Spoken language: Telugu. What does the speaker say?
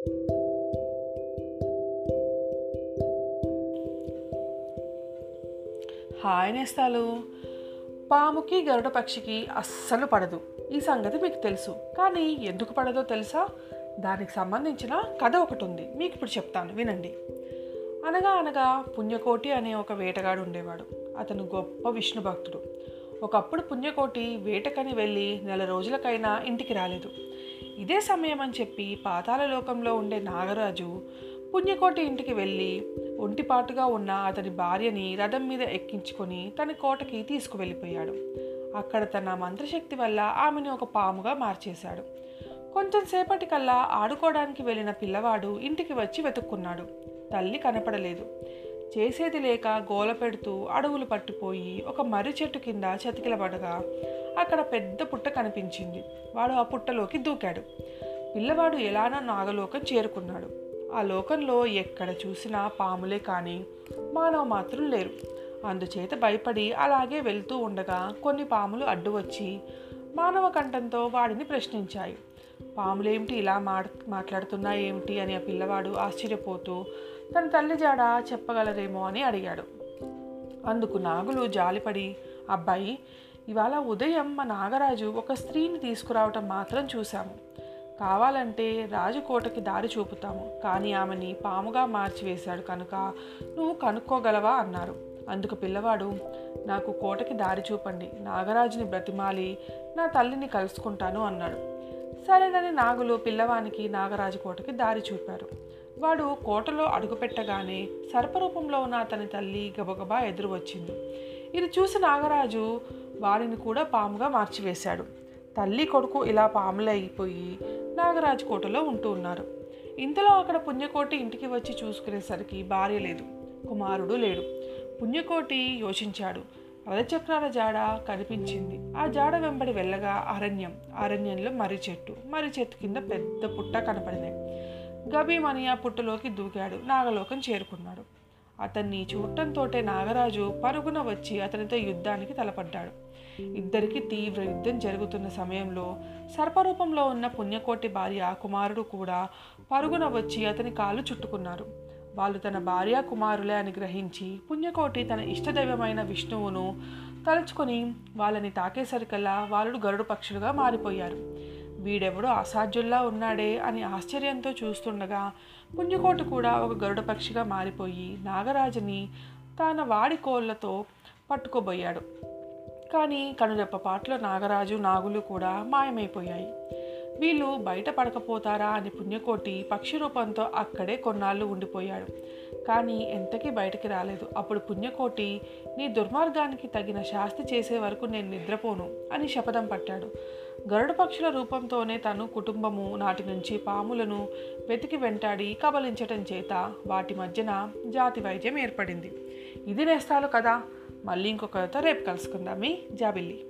హాయ్ నేస్తాలు. పాముకి గరుడ పక్షికి అస్సలు పడదు. ఈ సంగతి మీకు తెలుసు. కానీ ఎందుకు పడదో తెలుసా? దానికి సంబంధించిన కథ ఒకటి ఉంది మీకు ఇప్పుడు చెప్తాను. వినండి. అనగా అనగా పుణ్యకోటి అనే ఒక వేటగాడు ఉండేవాడు. అతను గొప్ప విష్ణు భక్తుడు. ఒకప్పుడు పుణ్యకోటి వేటకని వెళ్ళి నెల రోజులకైనా ఇంటికి రాలేదు. ఇదే సమయం అని చెప్పి పాతాల లోకంలో ఉండే నాగరాజు పుణ్యకోటి ఇంటికి వెళ్ళి ఒంటిపాటుగా ఉన్న అతని భార్యని రథం మీద ఎక్కించుకొని తన కోటకి తీసుకువెళ్ళిపోయాడు. అక్కడ తన మంత్రశక్తి వల్ల ఆమెను ఒక పాముగా మార్చేశాడు. కొంచెం సేపటికల్లా ఆడుకోవడానికి వెళ్ళిన పిల్లవాడు ఇంటికి వచ్చి వెతుక్కున్నాడు. తల్లి కనపడలేదు. చేసేది లేక గోల పెడుతూ అడవులు పట్టుపోయి ఒక మర్రి చెట్టు కింద చతికిలబడగా అక్కడ పెద్ద పుట్ట కనిపించింది. వాడు ఆ పుట్టలోకి దూకాడు. పిల్లవాడు ఎలానో నాగలోకం చేరుకున్నాడు. ఆ లోకంలో ఎక్కడ చూసినా పాములే కానీ మానవ మాత్రం లేరు. అందుచేత భయపడి అలాగే వెళ్తూ ఉండగా కొన్ని పాములు అడ్డు వచ్చి మానవ కంఠంతో వాడిని ప్రశ్నించాయి. పాములేమిటి ఇలా మాట్ మాట్లాడుతున్నా ఏమిటి అని ఆ పిల్లవాడు ఆశ్చర్యపోతూ తన తల్లి జాడ చెప్పగలరేమో అని అడిగాడు. అందుకు నాగులు జాలిపడి అబ్బాయి ఇవాళ ఉదయం మా నాగరాజు ఒక స్త్రీని తీసుకురావటం మాత్రం చూశాము కావాలంటే రాజుకోటకి దారి చూపుతాము. కానీ ఆమెని పాముగా మార్చివేశాడు కనుక నువ్వు కనుక్కోగలవా? అన్నారు. అందుకు పిల్లవాడు నాకు కోటకి దారి చూపండి. నాగరాజుని బ్రతిమాలి. నా తల్లిని కలుసుకుంటాను అన్నాడు. సరేనని నాగులు పిల్లవానికి నాగరాజు కోటకి దారి చూపారు. వాడు కోటలో అడుగుపెట్టగానే సర్పరూపంలో ఉన్న అతని తల్లి గబగబా ఎదురు వచ్చింది ఇది చూసి నాగరాజు వారిని కూడా పాముగా మార్చివేశాడు. తల్లి కొడుకు ఇలా పాములైపోయి అయిపోయి నాగరాజు కోటలో ఉంటూ ఉన్నారు. ఇంతలో అక్కడ పుణ్యకోటి ఇంటికి వచ్చి చూసుకునేసరికి భార్య లేదు కుమారుడు లేడు. పుణ్యకోటి యోచించాడు. రథచక్రాల జాడ కనిపించింది. ఆ జాడ వెంబడి వెళ్ళగా అరణ్యం అరణ్యంలో మర్రి చెట్టు మర్రి చెట్టు కింద పెద్ద పుట్ట కనపడినాయి గభీమని ఆ దూకాడు నాగలోకం చేరుకున్నాడు. అతన్ని చూడటంతోటే నాగరాజు పరుగున వచ్చి అతనితో యుద్ధానికి తలపడ్డాడు. ఇద్దరికి తీవ్ర యుద్ధం జరుగుతున్న సమయంలో సర్పరూపంలో ఉన్న పుణ్యకోటి భార్య కుమారుడు కూడా పరుగున వచ్చి అతని కాళ్ళు చుట్టుకున్నారు. వాళ్ళు తన భార్య కుమారులే అని గ్రహించి పుణ్యకోటి తన ఇష్టదైవమైన విష్ణువును తలుచుకొని వాళ్ళని తాకేసరికల్లా వాళ్ళు గరుడు పక్షులుగా మారిపోయారు. వీడెవడో అసాధ్యుల్లా ఉన్నాడే అని ఆశ్చర్యంతో చూస్తుండగా పుణ్యకోటి కూడా ఒక గరుడ పక్షిగా మారిపోయి నాగరాజుని తన వాడి కోళ్ళతో పట్టుకోబోయాడు. కానీ కనురెప్పపాట్లో నాగరాజు నాగులు కూడా మాయమైపోయాయి. వీళ్ళు బయట పడకపోతారా అని పుణ్యకోటి పక్షి రూపంతో అక్కడే కొన్నాళ్ళు ఉండిపోయాడు. కానీ ఎంతకీ బయటికి రాలేదు. అప్పుడు పుణ్యకోటి నీ దుర్మార్గానికి తగిన శాస్తి చేసే వరకు నేను నిద్రపోను అని శపథం పట్టాడు. గరుడ పక్షుల రూపంతోనే తను కుటుంబము నాటి నుంచి పాములను వెతికి వెంటాడి కబలించటం చేత వాటి మధ్యన జాతి వైద్యం ఏర్పడింది. ఇది నేస్తాలు కదా. మళ్ళీ ఇంకొకరితో రేపు కలుసుకుందామి జాబిల్లి.